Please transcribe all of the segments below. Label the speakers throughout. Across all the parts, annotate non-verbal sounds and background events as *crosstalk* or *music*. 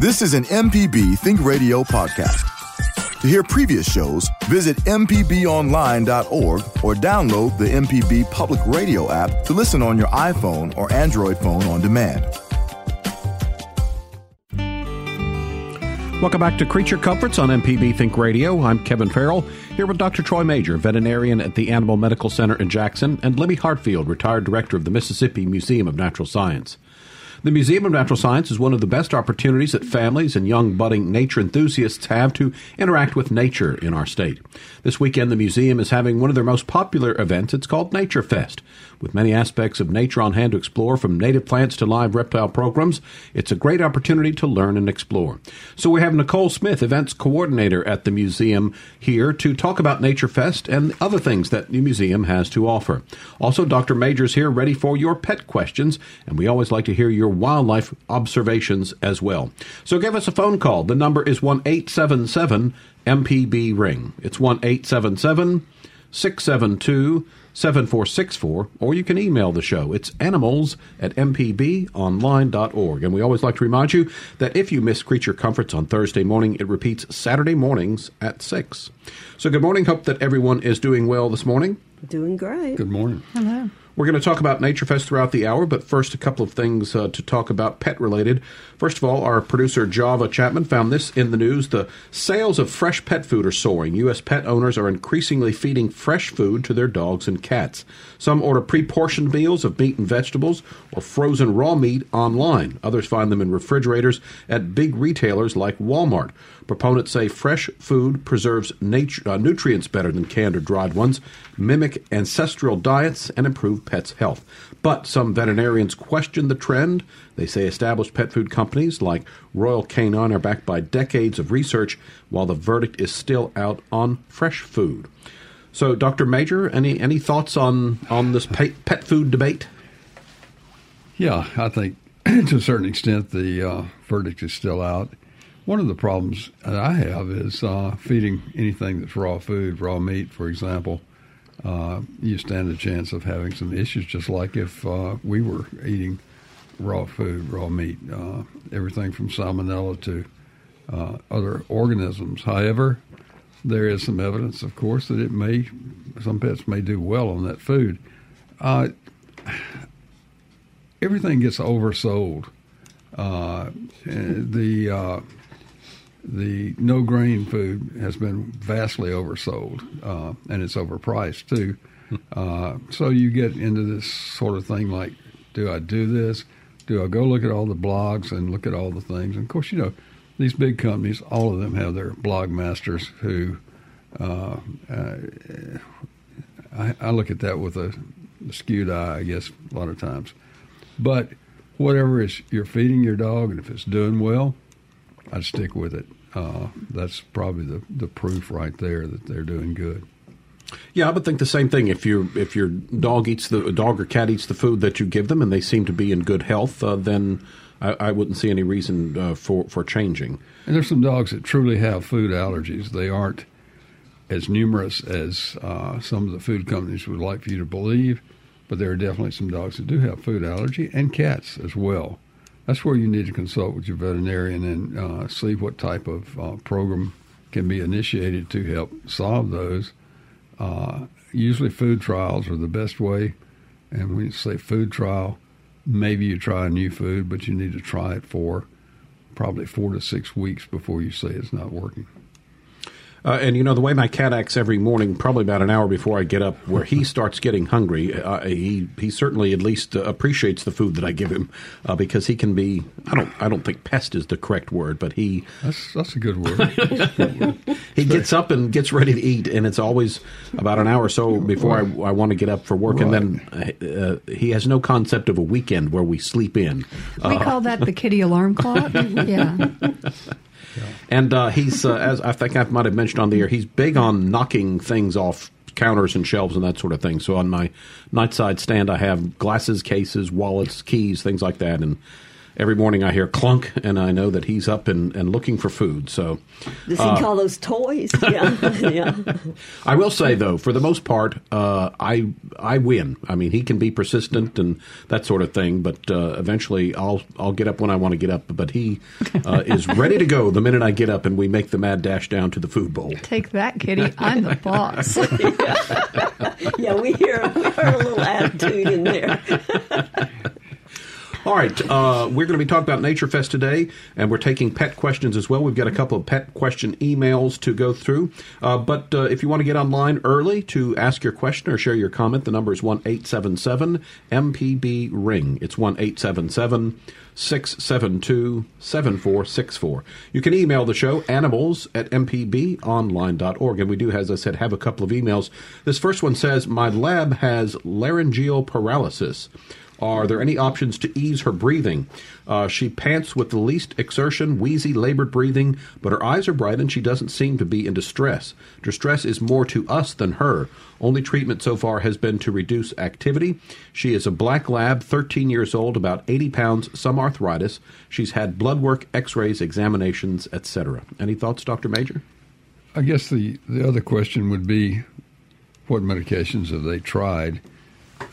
Speaker 1: This is an MPB Think Radio podcast. To hear previous shows, visit MPBOnline.org or download the MPB Public Radio app to listen on your iPhone or Android phone on demand.
Speaker 2: Welcome back to Creature Comforts on MPB Think Radio. I'm Kevin Farrell, here with Dr. Troy Major, veterinarian at the Animal Medical Center in Jackson, and Libby Hartfield, retired director of the Mississippi Museum of Natural Science. The Museum of Natural Science is one of the best opportunities that families and young budding nature enthusiasts have to interact with nature in our state. This weekend, the museum is having one of their most popular events. It's called Nature Fest. With many aspects of nature on hand to explore, from native plants to live reptile programs, it's a great opportunity to learn and explore. So we have Nicole Smith, events coordinator at the museum, here to talk about Nature Fest and other things that the museum has to offer. Also, Dr. Major's here ready for your pet questions, and we always like to hear your wildlife observations as well. So give us a phone call. The number is one eight seven seven MPB Ring. It's 1 877 672 7464, or you can email the show. It's animals at mpbonline.org. And we always like to remind you that if you miss Creature Comforts on Thursday morning, it repeats Saturday mornings at 6. So good morning. Hope that everyone is doing well this morning.
Speaker 3: Doing great.
Speaker 4: Good morning.
Speaker 3: Hello.
Speaker 2: We're going to talk about Nature Fest throughout the hour, but first, a couple of things uh, to talk about pet related. First of all, our producer Java Chapman found this in the news. The sales of fresh pet food are soaring. U.S. pet owners are increasingly feeding fresh food to their dogs and cats. Some order pre portioned meals of meat and vegetables or frozen raw meat online. Others find them in refrigerators at big retailers like Walmart. Proponents say fresh food preserves nature, uh, nutrients better than canned or dried ones, mimic ancestral diets, and improve pets' health. But some veterinarians question the trend. They say established pet food companies like Royal Canin are backed by decades of research, while the verdict is still out on fresh food. So, Dr. Major, any any thoughts on on this pet, pet food debate?
Speaker 4: Yeah, I think *clears throat* to a certain extent the uh, verdict is still out. One of the problems that I have is uh, feeding anything that's raw food, raw meat, for example. Uh, you stand a chance of having some issues, just like if uh, we were eating raw food, raw meat, uh, everything from salmonella to uh, other organisms. However, there is some evidence, of course, that it may, some pets may do well on that food. Uh, everything gets oversold. the the no grain food has been vastly oversold, uh, and it's overpriced too. Uh, so you get into this sort of thing like, do I do this? Do I go look at all the blogs and look at all the things? And of course, you know, these big companies, all of them have their blog masters who. Uh, uh I, I, look at that with a, a skewed eye, I guess, a lot of times. But whatever is you're feeding your dog, and if it's doing well, I'd stick with it. Uh, that's probably the, the proof right there that they're doing good.
Speaker 2: Yeah, I would think the same thing. If your if your dog eats the dog or cat eats the food that you give them, and they seem to be in good health, uh, then I, I, wouldn't see any reason uh, for for changing.
Speaker 4: And there's some dogs that truly have food allergies. They aren't as numerous as uh, some of the food companies would like for you to believe, but there are definitely some dogs that do have food allergy, and cats as well that's where you need to consult with your veterinarian and uh, see what type of uh, program can be initiated to help solve those. Uh, usually, food trials are the best way. And when you say food trial, maybe you try a new food, but you need to try it for probably four to six weeks before you say it's not working.
Speaker 2: Uh, and you know the way my cat acts every morning, probably about an hour before I get up, where he *laughs* starts getting hungry. Uh, he he certainly at least uh, appreciates the food that I give him uh, because he can be. I don't I don't think pest is the correct word, but he
Speaker 4: that's that's a good word. A good
Speaker 2: word. he gets up and gets ready to eat, and it's always about an hour or so before I, I want to get up for work, right. and then uh, he has no concept of a weekend where we sleep in.
Speaker 3: We call that the kitty alarm clock. *laughs* yeah.
Speaker 2: And uh, he's, uh, as I think I might have mentioned on the air, he's big on knocking things off counters and shelves and that sort of thing. So on my nightside stand, I have glasses, cases, wallets, keys, things like that. And every morning I hear clunk, and I know that he's up and, and looking for food. So,
Speaker 5: Does he call those toys? *laughs* Yeah, *laughs* yeah.
Speaker 2: I will say though, for the most part, uh, I I win. I mean, he can be persistent and that sort of thing, but uh, eventually I'll I'll get up when I want to get up. But he uh, *laughs* is ready to go the minute I get up, and we make the mad dash down to the food bowl.
Speaker 3: Take that, kitty. I'm the boss.
Speaker 5: Yeah, we hear we heard a little attitude in there.
Speaker 2: All right, uh, we're going to be talking about Nature Fest today, and we're taking pet questions as well. We've got a couple of pet question emails to go through. Uh, but uh, if you want to get online early to ask your question or share your comment, the number is one eight seven seven MPB Ring. It's one eight seven seven. 672 7464. You can email the show animals at mpbonline.org. And we do, as I said, have a couple of emails. This first one says My lab has laryngeal paralysis. Are there any options to ease her breathing? Uh, she pants with the least exertion, wheezy, labored breathing, but her eyes are bright and she doesn't seem to be in distress. Distress is more to us than her. Only treatment so far has been to reduce activity. She is a black lab, 13 years old, about 80 pounds, some arthritis. She's had blood work, x rays, examinations, etc. Any thoughts, Dr. Major?
Speaker 4: I guess the, the other question would be what medications have they tried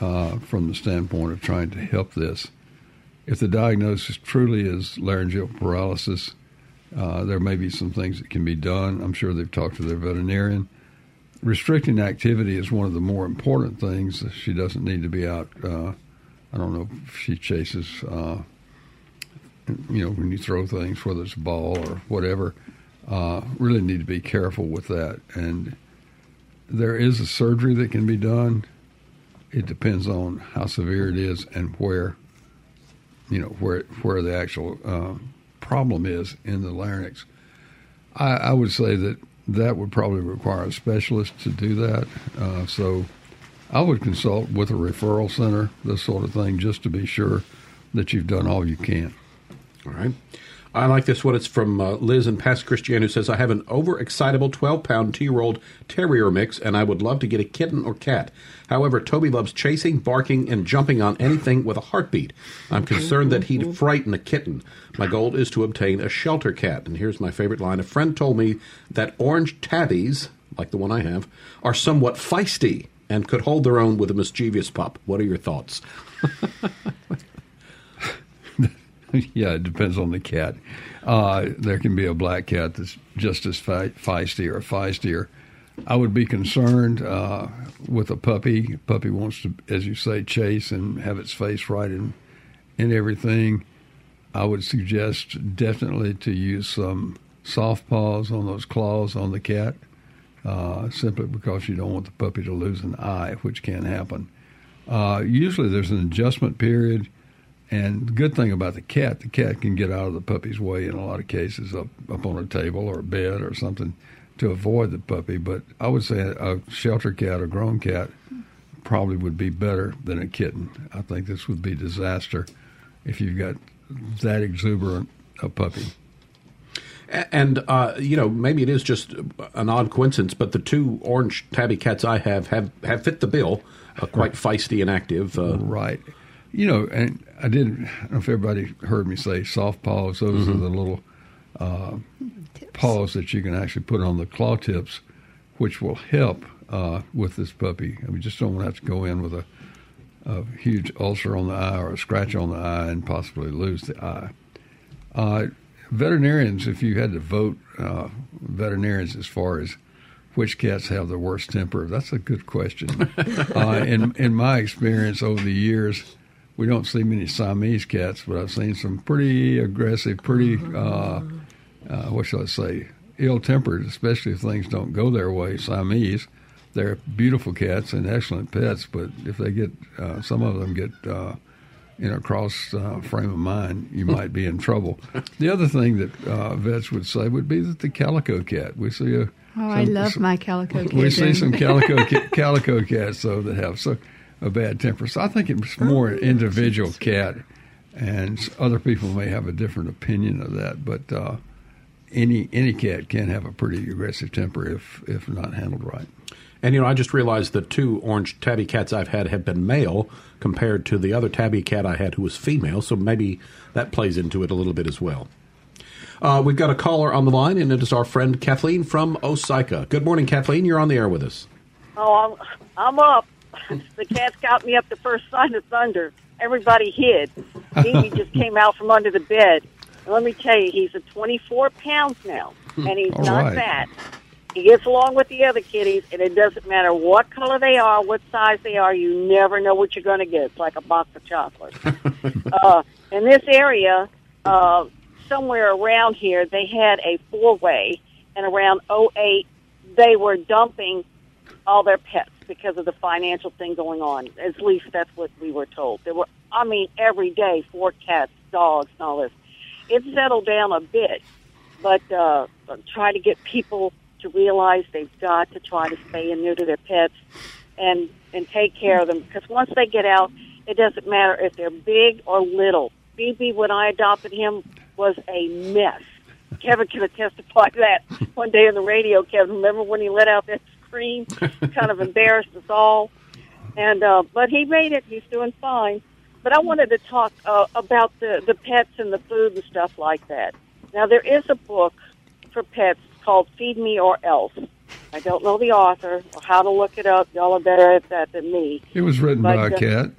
Speaker 4: uh, from the standpoint of trying to help this? If the diagnosis truly is laryngeal paralysis, uh, there may be some things that can be done. I'm sure they've talked to their veterinarian. Restricting activity is one of the more important things. She doesn't need to be out. Uh, I don't know if she chases, uh, you know, when you throw things, whether it's a ball or whatever. Uh, really need to be careful with that. And there is a surgery that can be done. It depends on how severe it is and where, you know, where where the actual uh, problem is in the larynx. I, I, would say that that would probably require a specialist to do that. Uh, so I would consult with a referral center, this sort of thing, just to be sure that you've done all you can.
Speaker 2: All right. I like this one. It's from uh, Liz in Pass Christian who says, I have an overexcitable 12 pound two year old terrier mix, and I would love to get a kitten or cat. However, Toby loves chasing, barking, and jumping on anything with a heartbeat. I'm concerned that he'd frighten a kitten. My goal is to obtain a shelter cat. And here's my favorite line A friend told me that orange tabbies, like the one I have, are somewhat feisty and could hold their own with a mischievous pup. What are your thoughts? *laughs* *laughs*
Speaker 4: yeah, it depends on the cat. Uh, there can be a black cat that's just as feisty or feistier. I would be concerned uh, with a puppy. Puppy wants to, as you say, chase and have its face right in, in everything. I would suggest definitely to use some soft paws on those claws on the cat, uh, simply because you don't want the puppy to lose an eye, which can happen. Uh, usually there's an adjustment period and the good thing about the cat, the cat can get out of the puppy's way in a lot of cases, up up on a table or a bed or something, to avoid the puppy. But I would say a shelter cat or grown cat probably would be better than a kitten. I think this would be disaster if you've got that exuberant a puppy.
Speaker 2: And uh, you know, maybe it is just an odd coincidence, but the two orange tabby cats I have have, have fit the bill. Uh, quite feisty and active. Uh,
Speaker 4: right. You know, and I did. I don't know if everybody heard me say soft paws. Those mm-hmm. are the little uh, paws that you can actually put on the claw tips, which will help uh, with this puppy. I mean, just don't want to have to go in with a, a, huge ulcer on the eye or a scratch on the eye and possibly lose the eye. Uh, veterinarians, if you had to vote uh, veterinarians as far as which cats have the worst temper, that's a good question. *laughs* Uh, in in my experience over the years we don't see many Siamese cats, but I've seen some pretty aggressive, pretty uh, uh, what shall I say, ill-tempered, especially if things don't go their way. Siamese, they're beautiful cats and excellent pets, but if they get uh, some of them get uh, in a cross uh, frame of mind, you *laughs* might be in trouble. The other thing that uh, vets would say would be that the calico cat. We see a
Speaker 3: Oh, some, I love some, my calico cat.
Speaker 4: We see some calico *laughs* calico cats though that have so a bad temper. So I think it's more an individual cat, and other people may have a different opinion of that. But uh, any any cat can have a pretty aggressive temper if if not handled right.
Speaker 2: And you know, I just realized the two orange tabby cats I've had have been male compared to the other tabby cat I had who was female, so maybe that plays into it a little bit as well. Uh, we've got a caller on the line, and it is our friend Kathleen from Osyka. Good morning, Kathleen. You're on the air with us.
Speaker 6: Oh, I'm I'm up. *laughs* the cats got me up the first sign of thunder. Everybody hid. He just came out from under the bed. And let me tell you, he's a 24 pounds now, and he's
Speaker 4: All
Speaker 6: not
Speaker 4: right.
Speaker 6: fat. He gets along with the other kitties, and it doesn't matter what color they are, what size they are. You never know what you're going to get. It's like a box of chocolates. *laughs* uh, in this area, uh, somewhere around here, they had a four-way, and around 08, they were dumping all their pets because of the financial thing going on. At least that's what we were told. There were, I mean, every day, four cats, dogs, and all this. It's settled down a bit, but uh, try to get people to realize they've got to try to stay and neuter their pets and and take care of them because once they get out, it doesn't matter if they're big or little. BB, when I adopted him, was a mess. Kevin can testify to that. One day on the radio, Kevin, remember when he let out that scream? kind of embarrassed us all. And uh, but he made it. He's doing fine. But I wanted to talk uh, about the the pets and the food and stuff like that. Now there is a book for pets called Feed Me or Else. I don't know the author or how to look it up. Y'all are better at that than me.
Speaker 4: It was written
Speaker 6: But,
Speaker 4: by a
Speaker 6: uh,
Speaker 4: cat.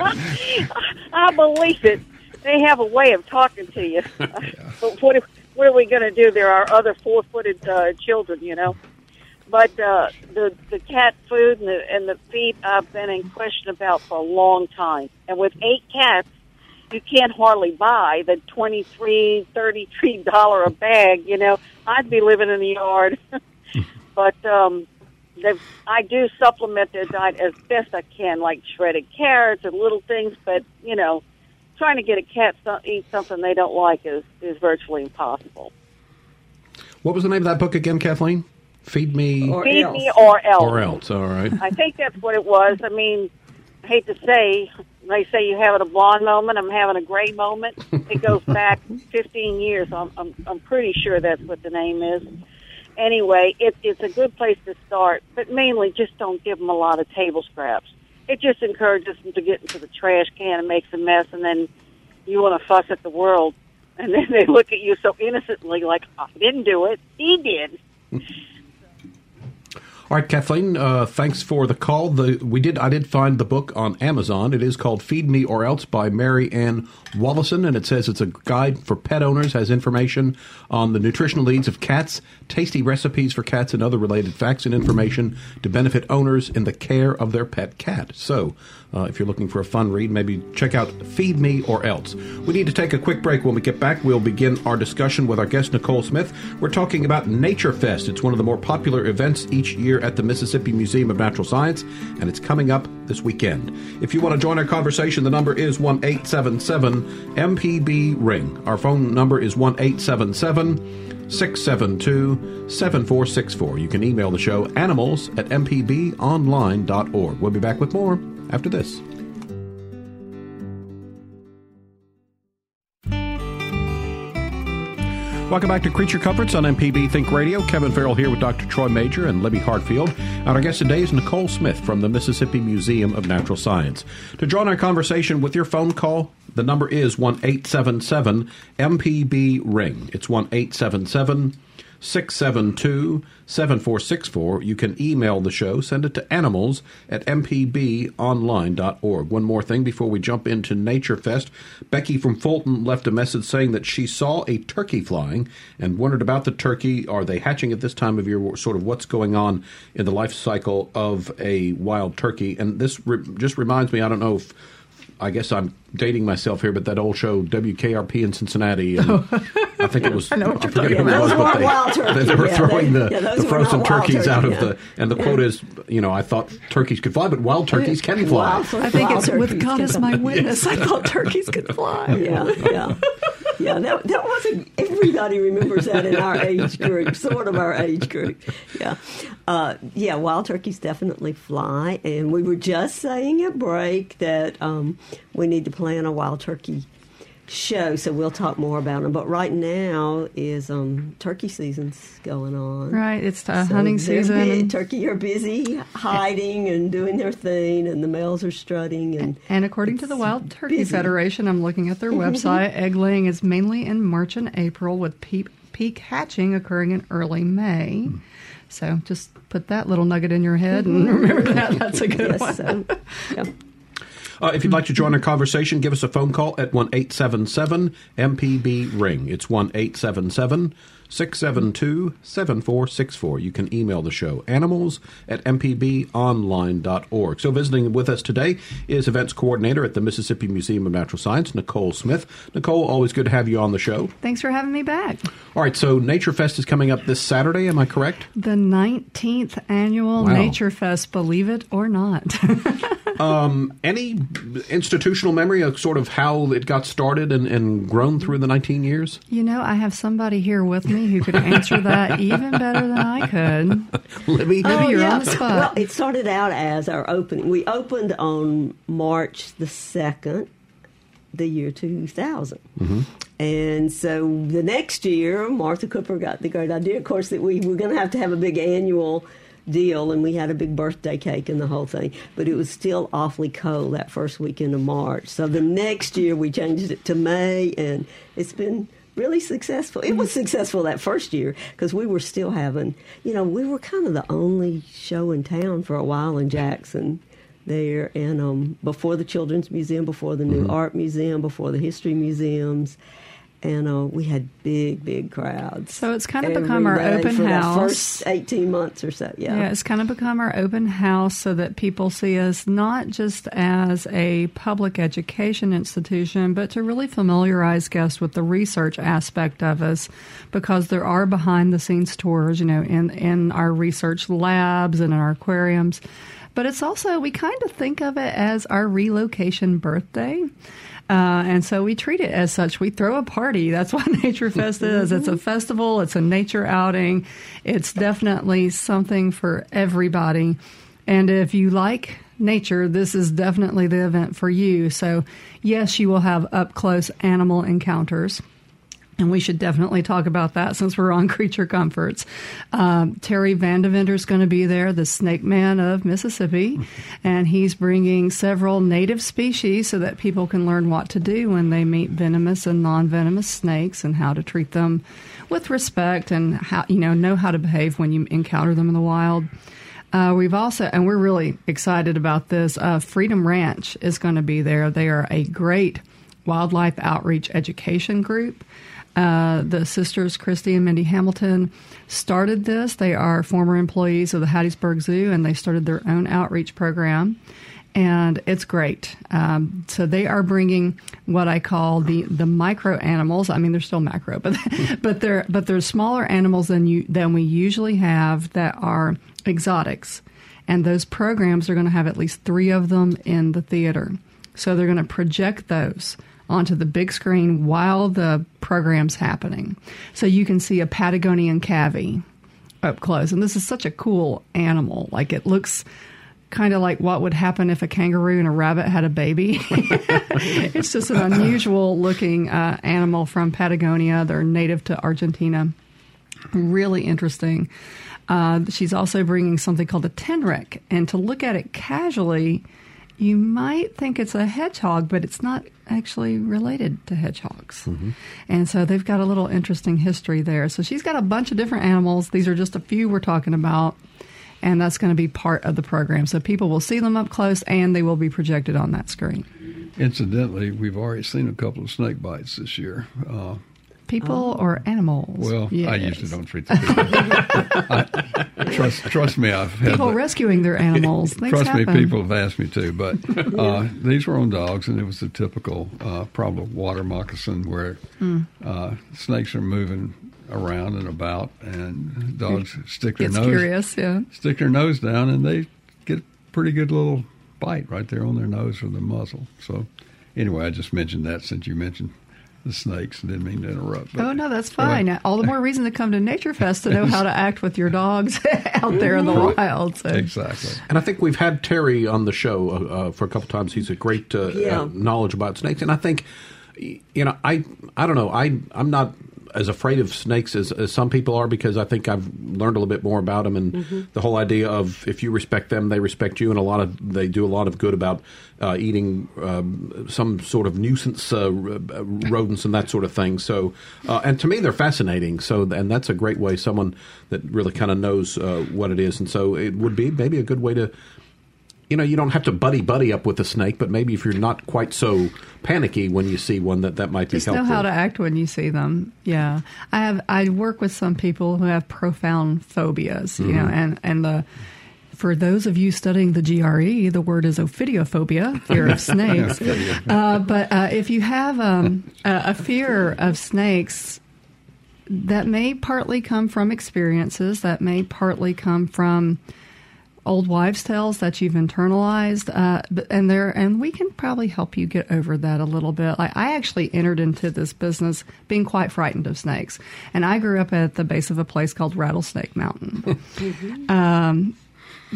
Speaker 4: *laughs* *laughs*
Speaker 6: I believe it. They have a way of talking to you. but what, what are we going to do? There are other four-footed uh, children, you know. But uh, the the cat food and the, and the feed I've been in question about for a long time. And with eight cats, you can't hardly buy the twenty three, thirty three *laughs* dollar a bag. You know, I'd be living in the yard. *laughs* but um, I do supplement their diet as best I can, like shredded carrots and little things. But you know, trying to get a cat to eat something they don't like is is virtually impossible.
Speaker 2: What was the name of that book again, Kathleen? Feed me
Speaker 5: Or
Speaker 6: Feed
Speaker 5: else.
Speaker 6: me or else.
Speaker 2: or else. All right.
Speaker 6: I think that's what it was. I mean, I hate to say, they say you're having a blonde moment. I'm having a gray moment. *laughs* It goes back 15 years. I'm, I'm, I'm pretty sure that's what the name is. Anyway, it, it's a good place to start, but mainly just don't give them a lot of table scraps. It just encourages them to get into the trash can and makes a mess, and then you want to fuss at the world. And then they look at you so innocently, like, I didn't do it. He did. *laughs*
Speaker 2: All right, Kathleen. Uh, thanks for the call. The we did I did find the book on Amazon. It is called "Feed Me or Else" by Mary Ann Wallison, and it says it's a guide for pet owners. Has information on the nutritional needs of cats, tasty recipes for cats, and other related facts and information to benefit owners in the care of their pet cat. So, uh, if you're looking for a fun read, maybe check out "Feed Me or Else." We need to take a quick break. When we get back, we'll begin our discussion with our guest Nicole Smith. We're talking about Nature Fest. It's one of the more popular events each year at the Mississippi Museum of Natural Science, and it's coming up this weekend. If you want to join our conversation, the number is one eight seven seven MPB Ring. Our phone number is one eight seven seven. 672 7464. You can email the show animals at mpbonline.org. We'll be back with more after this. Welcome back to Creature Comforts on MPB Think Radio. Kevin Farrell here with Dr. Troy Major and Libby Hartfield. And our guest today is Nicole Smith from the Mississippi Museum of Natural Science. To join our conversation with your phone call, the number is 1 877 MPB Ring. It's 1 877 672 7464. You can email the show, send it to animals at mpbonline.org. One more thing before we jump into Nature Fest. Becky from Fulton left a message saying that she saw a turkey flying and wondered about the turkey. Are they hatching at this time of year? Sort of what's going on in the life cycle of a wild turkey. And this re- just reminds me, I don't know if. I guess I'm dating myself here, but that old show WKRP in Cincinnati, and oh. I think it was *laughs* I,
Speaker 3: know what you're
Speaker 2: forget who
Speaker 5: talking
Speaker 2: it was, but
Speaker 5: Those weren't wild
Speaker 2: they,
Speaker 5: turkeys.
Speaker 2: they were
Speaker 5: Yeah,
Speaker 2: throwing
Speaker 5: they-
Speaker 2: the,
Speaker 5: yeah,
Speaker 2: the frozen
Speaker 5: not wild
Speaker 2: turkeys out of
Speaker 5: turkey,
Speaker 2: the, and the quote is, you know, I thought turkeys could fly, but wild turkeys can fly.
Speaker 5: Wild
Speaker 3: I think it's with God as my witness. I thought turkeys could fly. *laughs*
Speaker 5: yeah, yeah, yeah. That that wasn't. Everybody remembers that in our age group, sort of our age group. Yeah, uh, yeah. Wild turkeys definitely fly, and we were just saying at break that um, we need to plan a wild turkey show, so we'll talk more about them. But right now is um, turkey season's going on.
Speaker 3: Right, it's uh,
Speaker 5: So
Speaker 3: hunting season.
Speaker 5: bu-
Speaker 3: and-
Speaker 5: turkey are busy hiding and doing their thing, and the males are strutting. And
Speaker 3: And according to the Wild Turkey
Speaker 5: busy.
Speaker 3: Federation, I'm looking at their website, egg laying is mainly in March and April, with peak, peak hatching occurring in early May. So just put that little nugget in your head and *laughs* remember that. That's a good
Speaker 5: yes,
Speaker 3: one.
Speaker 5: so, yeah.
Speaker 2: Uh, if you'd like to join our conversation, give us a phone call at 1 877 MPB Ring. It's 1 877 672 7464. You can email the show animals at mpbonline.org. So, visiting with us today is events coordinator at the Mississippi Museum of Natural Science, Nicole Smith. Nicole, always good to have you on the show.
Speaker 3: Thanks for having me back.
Speaker 2: All right, so Nature Fest is coming up this Saturday, am I correct?
Speaker 3: The 19th annual
Speaker 2: Wow.
Speaker 3: Nature Fest, believe it or not. *laughs*
Speaker 2: um, Any institutional memory of sort of how it got started and, and grown through the 19 years?
Speaker 3: you know, I have somebody here with me who could answer that *laughs* even better than I could.
Speaker 2: Libby?
Speaker 3: Oh, you're on the spot.
Speaker 5: Well, it started out as our opening. We opened on March the 2nd, the year 2000.
Speaker 2: Mm-hmm.
Speaker 5: And so the next year, Martha Cooper got the great idea, of course, that we were going to have to have a big annual deal, and we had a big birthday cake and the whole thing. But it was still awfully cold that first weekend of March. So the next year, we changed it to May, and it's been really successful. It was successful that first year because we were still having, you know, we were kind of the only show in town for a while in Jackson there, and um, before the Children's Museum, before the new art museum, before the history museums. And uh, we had big, big crowds.
Speaker 3: So it's kind of become our open house.
Speaker 5: first eighteen months or so. Yeah,
Speaker 3: Yeah, it's kind of become our open house so that people see us not just as a public education institution, but to really familiarize guests with the research aspect of us because there are behind the scenes tours, you know, in, in our research labs and in our aquariums. But it's also, we kind of think of it as our relocation birthday. Uh, and so we treat it as such. We throw a party. That's *laughs* what Nature Fest is. It's a festival. It's a nature outing. It's definitely something for everybody. And if you like nature, this is definitely the event for you. So, yes, you will have up close animal encounters. And we should definitely talk about that since we're on *laughs* creature comforts. Um, Terry Vandeventer is going to be there, the snake man of Mississippi, *laughs* and he's bringing several native species so that people can learn what to do when they meet venomous and non-venomous snakes and how to treat them with respect and how you know know how to behave when you encounter them in the wild. Uh, we've also, and we're really excited about this. Uh, Freedom Ranch is going to be there. They are a great wildlife outreach education group. Uh, the sisters Christy and Mindy Hamilton started this. They are former employees of the Hattiesburg Zoo, and they started their own outreach program. And it's great. Um, so they are bringing what I call the the micro animals. I mean, they're still macro, but *laughs* but they're but they're smaller animals than you than we usually have that are exotics. And those programs are going to have at least three of them in the theater. So they're going to project those onto the big screen while the program's happening. So you can see a Patagonian cavy up close. And this is such a cool animal. Like it looks kind of like what would happen if a kangaroo and a rabbit had a baby. *laughs* it's just an unusual looking uh, animal from Patagonia. They're native to Argentina. Really interesting. Uh, she's also bringing something called a tenrec. And to look at it casually, you might think it's a hedgehog, but it's not actually related to hedgehogs. And so they've got a little interesting history there. So she's got a bunch of different animals. These are just a few we're talking about. And that's going to be part of the program. So people will see them up close and they will be projected on that screen.
Speaker 4: Incidentally, we've already seen a couple of snake bites this year. Uh,
Speaker 3: People or animals?
Speaker 4: well, I usually don't treat the people. *laughs* I, trust, trust me, I've had
Speaker 3: People
Speaker 4: the-
Speaker 3: rescuing their animals. Things
Speaker 4: Trust
Speaker 3: happen.
Speaker 4: me, people have asked me to, but uh, these were on dogs, and it was the typical uh, problem water moccasin where
Speaker 3: Hmm.
Speaker 4: uh, snakes are moving around and about, and dogs stick their nose
Speaker 3: curious, yeah.
Speaker 4: stick their nose down, and they get a pretty good little bite right there on their nose or the muzzle. So, anyway, I just mentioned that since you mentioned the snakes. Didn't mean to interrupt. but-
Speaker 3: Oh no, that's
Speaker 4: Anyway.
Speaker 3: fine. All the more reason to come to Nature Fest to know how to act with your dogs *laughs* out there in the wild. So.
Speaker 4: Exactly.
Speaker 2: And I think we've had Terry on the show uh, uh, for a couple times. He's a great uh,
Speaker 5: Yeah.
Speaker 2: uh, knowledge about snakes, and I think you know, I I don't know. I I'm not as afraid of snakes as, as some people are because I think I've learned a little bit more about them and mm-hmm. the whole idea of if you respect them, they respect you, and a lot of they do a lot of good about uh, eating um, some sort of nuisance uh, rodents and that sort of thing. So, uh, and to me, they're fascinating. So, and that's a great way someone that really kind of knows uh, what it is, and so it would be maybe a good way to you know, you don't have to buddy buddy up with a snake, but maybe if you're not quite so panicky when you see one, that that might
Speaker 3: Just
Speaker 2: be helpful.
Speaker 3: know how to act when you see them. Yeah, I have. I work with some people who have profound phobias. You mm-hmm. know, and and the. For those of you studying the GRE, the word is ophidiophobia, fear of *laughs* snakes. uh, but uh, if you have um, a, a fear of snakes, that may partly come from experiences, that may partly come from old wives' tales that you've internalized, uh, and there, and we can probably help you get over that a little bit. Like I actually entered into this business being quite frightened of snakes, and I grew up at the base of a place called Rattlesnake Mountain. *laughs* mm-hmm. um,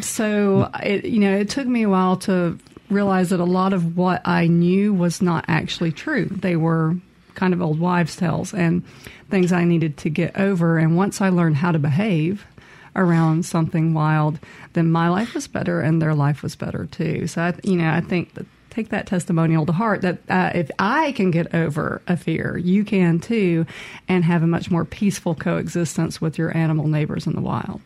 Speaker 3: so it, you know, it took me a while to realize that a lot of what I knew was not actually true. They were kind of old wives' tales and things I needed to get over. And once I learned how to behave around something wild, then my life was better and their life was better too. So, I, you know, I think that take that testimonial to heart that uh, if I can get over a fear, you can too, and have a much more peaceful coexistence with your animal neighbors in the wild.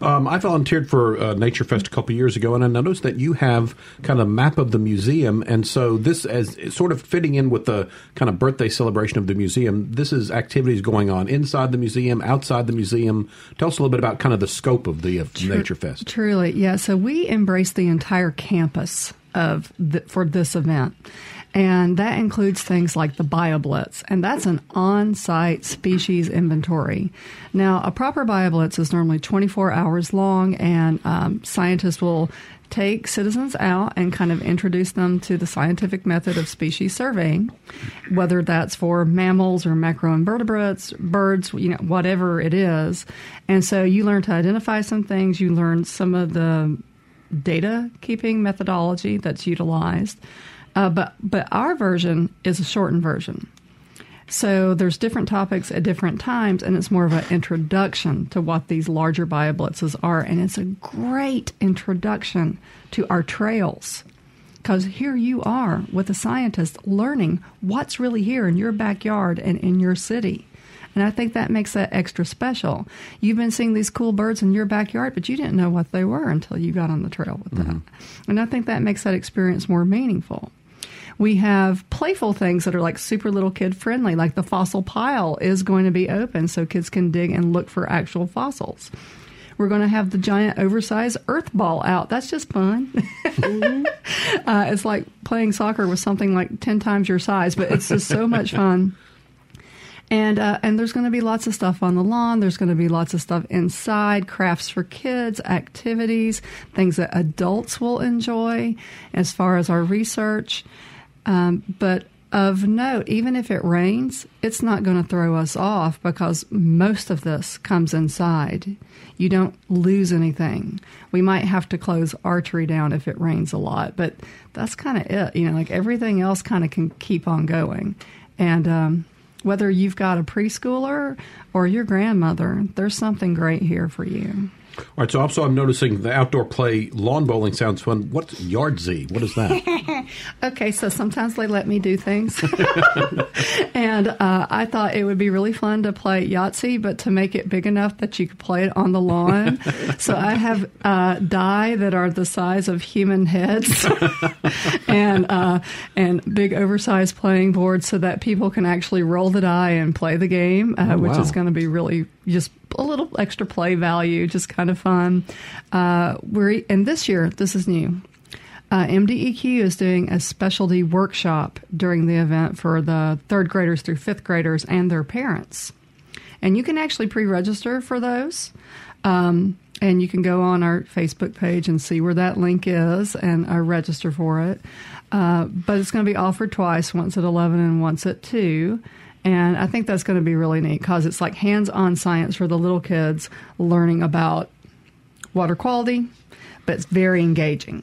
Speaker 2: Um, I volunteered for uh, Nature Fest a couple years ago, and I noticed that you have kind of a map of the museum, and so this as sort of fitting in with the kind of birthday celebration of the museum. This is activities going on inside the museum, outside the museum. Tell us a little bit about kind of the scope of the Tr- Nature Fest.
Speaker 3: Truly, yeah. So we embrace the entire campus of the, for this event. And that includes things like the BioBlitz, and that's an on site species inventory. Now, a proper BioBlitz is normally 24 hours long, and um, scientists will take citizens out and kind of introduce them to the scientific method of species surveying, whether that's for mammals or macroinvertebrates, birds, you know, whatever it is. And so you learn to identify some things, you learn some of the data keeping methodology that's utilized. Uh, but but our version is a shortened version. So there's different topics at different times, and it's more of an introduction to what these larger BioBlitzes are, and it's a great introduction to our trails. Because here you are with a scientist learning what's really here in your backyard and in your city. And I think that makes that extra special. You've been seeing these cool birds in your backyard, but you didn't know what they were until you got on the trail with them. Mm-hmm. And I think that makes that experience more meaningful. We have playful things that are like super little kid friendly, like the fossil pile is going to be open so kids can dig and look for actual fossils. We're going to have the giant oversized earth ball out. That's just fun. Mm-hmm. *laughs* uh, it's like playing soccer with something like 10 times your size, but it's just so much fun. And uh, and there's going to be lots of stuff on the lawn. There's going to be lots of stuff inside, crafts for kids, activities, things that adults will enjoy. As far as our research, um, but of note, even if it rains, it's not going to throw us off because most of this comes inside. You don't lose anything. We might have to close archery down if it rains a lot, but that's kind of it. You know, like everything else kind of can keep on going. And um, whether you've got a preschooler or your grandmother, there's something great here for you.
Speaker 2: All right. So also, I'm noticing the outdoor play lawn bowling sounds fun. What's Yahtzee? What is that? *laughs*
Speaker 3: okay, so sometimes they let me do things, *laughs* and uh, I thought it would be really fun to play Yahtzee, but to make it big enough that you could play it on the lawn. *laughs* so I have uh, die that are the size of human heads, *laughs* and uh, and big oversized playing boards so that people can actually roll the die and play the game, uh, oh, which wow. is going to be really just a little extra play value, just kind of fun. Uh, we're and this year, this is new. Uh, MDEQ is doing a specialty workshop during the event for the third graders through fifth graders and their parents, and you can actually pre-register for those. Um, and you can go on our Facebook page and see where that link is and uh, register for it. Uh, but it's going to be offered twice, once at 11 and once at 2. And I think that's going to be really neat because it's like hands on science for the little kids learning about water quality, but it's very engaging.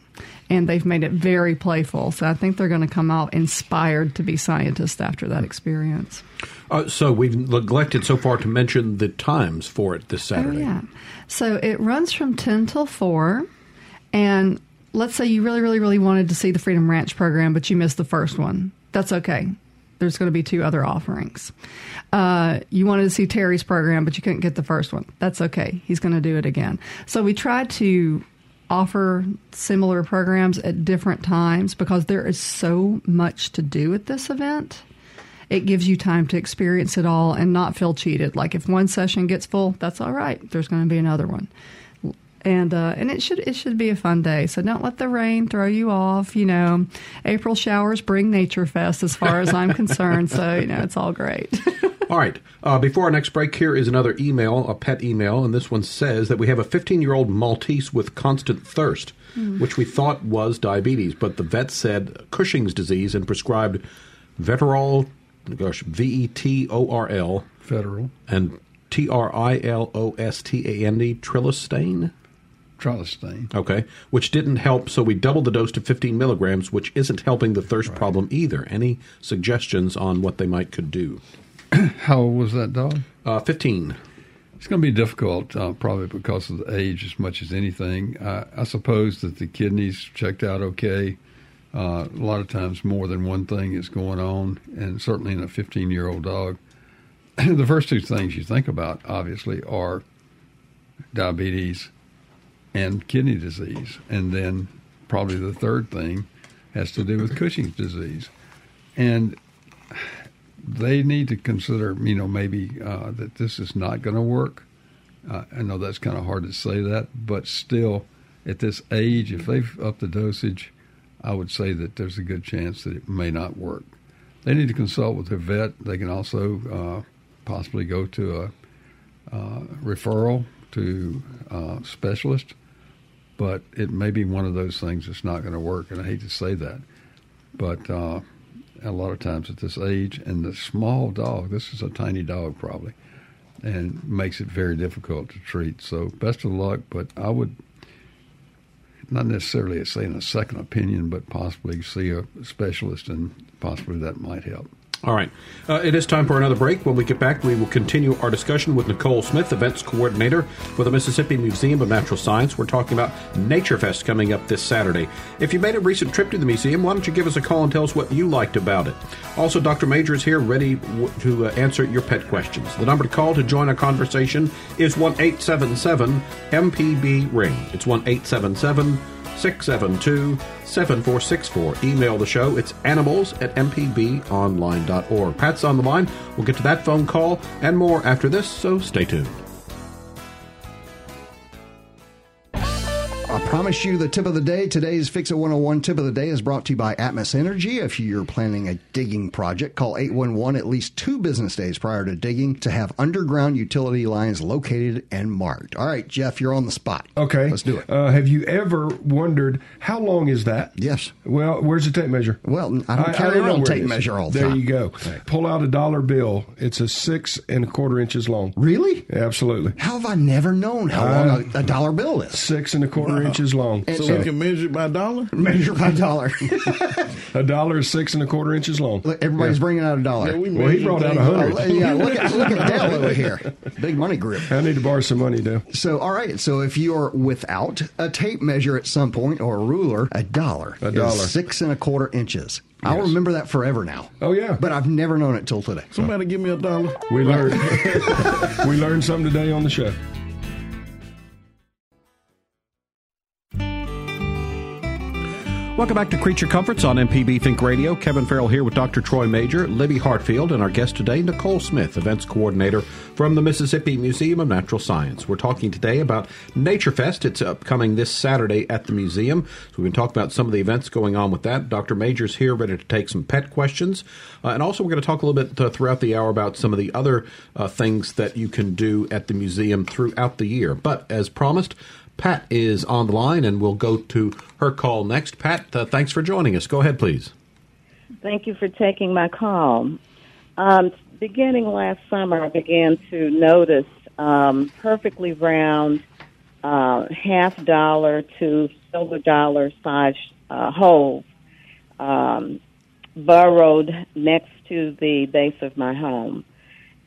Speaker 3: And they've made it very playful. So I think they're going to come out inspired to be scientists after that experience.
Speaker 2: Uh, so we've neglected so far to mention the times for it this Saturday.
Speaker 3: Oh, yeah. So it runs from 10 till 4. And let's say you really, really, really wanted to see the Freedom Ranch program, but you missed the first one. That's okay. There's going to be two other offerings. Uh, you wanted to see Terry's program, but you couldn't get the first one. That's okay. He's going to do it again. So we tried to offer similar programs at different times because there is so much to do at this event. It gives you time to experience it all and not feel cheated. Like if one session gets full, that's all right. There's going to be another one and uh, and it should it should be a fun day. So don't let the rain throw you off. You know, April showers bring Nature Fest, as far as I'm concerned. So you know, it's all great. *laughs*
Speaker 2: all right. Uh, before our next break, here is another email, a pet email, and this one says that we have a 15 year old Maltese with constant thirst, mm. which we thought was diabetes, but the vet said Cushing's disease and prescribed Vetoryl, gosh, V E T O R L,
Speaker 4: Federal,
Speaker 2: and T R I L O S T A N D, Trilostane.
Speaker 4: Trilostane.
Speaker 2: Okay, which didn't help, so we doubled the dose to 15 milligrams, which isn't helping the thirst right. problem either. Any suggestions on what they might could do? *clears throat*
Speaker 4: How old was that dog?
Speaker 2: Uh, 15.
Speaker 4: It's going to be difficult, uh, probably because of the age as much as anything. Uh, I suppose that the kidneys checked out okay. Uh, a lot of times, more than one thing is going on, and certainly in a 15 year old dog. *clears throat* the first two things you think about, obviously, are diabetes and kidney disease. And then probably the third thing has to do with Cushing's disease. And they need to consider, you know, maybe uh, that this is not going to work. Uh, I know that's kind of hard to say that, but still, at this age, if they've upped the dosage, I would say that there's a good chance that it may not work. They need to consult with their vet. They can also uh, possibly go to a uh, referral to a uh, specialist but it may be one of those things that's not going to work. And I hate to say that, but uh, a lot of times at this age and the small dog, this is a tiny dog probably, and makes it very difficult to treat. So best of luck, but I would not necessarily saying a second opinion, but possibly see a specialist and possibly that might help.
Speaker 2: All right. Uh, it is time for another break. When we get back, we will continue our discussion with Nicole Smith, events coordinator for the Mississippi Museum of Natural Science. We're talking about Nature Fest coming up this Saturday. If you made a recent trip to the museum, why don't you give us a call and tell us what you liked about it? Also, Dr. Major is here ready w- to uh, answer your pet questions. The number to call to join our conversation is 1 877 MPB Ring. It's 1 877 672 7464. Email the show. It's animals at mpbonline.org. Pat's on the line. We'll get to that phone call and more after this, so stay tuned.
Speaker 7: Promise you the tip of the day. Today's Fix It 101 tip of the day is brought to you by Atmos Energy. If you're planning a digging project, call 811 at least two business days prior to digging to have underground utility lines located and marked. All right, Jeff, you're on the spot.
Speaker 8: Okay.
Speaker 7: Let's do it.
Speaker 8: Uh, have you ever wondered how long is that?
Speaker 7: Yes.
Speaker 8: Well, where's the tape measure?
Speaker 7: Well, I don't I, carry I around tape measure all the
Speaker 8: there
Speaker 7: time.
Speaker 8: There you go. Right. Pull out a dollar bill. It's a six and a quarter inches long.
Speaker 7: Really?
Speaker 8: Absolutely.
Speaker 7: How have I never known how long uh, a, a, dollar bill is?
Speaker 8: Six and a quarter *laughs* inches long.
Speaker 9: And, so, so, you can measure it by dollar? *laughs*
Speaker 7: Measure by dollar. *laughs*
Speaker 8: a dollar is six and a quarter inches long.
Speaker 7: Look, everybody's yeah. bringing out a dollar. Yeah,
Speaker 8: we well, he brought out a hundred.
Speaker 7: Oh, yeah, look at, look at Dale over *laughs* here. Big money grip.
Speaker 8: I need to borrow some money, Dale.
Speaker 7: So, all right. So, if you're without a tape measure at some point or a ruler, a dollar.
Speaker 8: A dollar.
Speaker 7: six and a quarter inches. Yes. I'll remember that forever now.
Speaker 8: Oh yeah,
Speaker 7: but I've never known it till today.
Speaker 9: Somebody give me a dollar.
Speaker 8: We learned. we learned something today on the show.
Speaker 2: Welcome back to Creature Comforts on MPB Think Radio. Kevin Farrell here with Dr. Troy Major, Libby Hartfield, and our guest today, Nicole Smith, events coordinator from the Mississippi Museum of Natural Science. We're talking today about Nature Fest. It's upcoming this Saturday at the museum. So we've been talking about some of the events going on with that. Dr. Major's here ready to take some pet questions. Uh, and also, we're going to talk a little bit uh, throughout the hour about some of the other uh, things that you can do at the museum throughout the year. But as promised, Pat is on the line, and we'll go to her call next. Pat, uh, thanks for joining us. Go ahead, please.
Speaker 10: Thank you for taking my call. Um, beginning last summer, I began to notice um, perfectly round
Speaker 6: uh, half dollar to silver dollar size uh, holes um, burrowed next to the base of my home.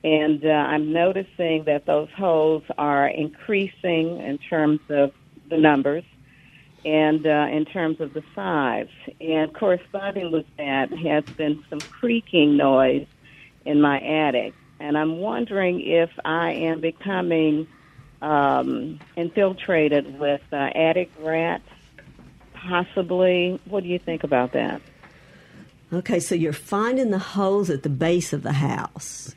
Speaker 6: And uh, I'm noticing that those holes are increasing in terms of the numbers and uh, in terms of the size. And corresponding with that has been some creaking noise in my attic. And I'm wondering if I am becoming um, infiltrated with uh, attic rats, possibly. What do you think about that?
Speaker 5: Okay, so you're finding the holes at the base of the house.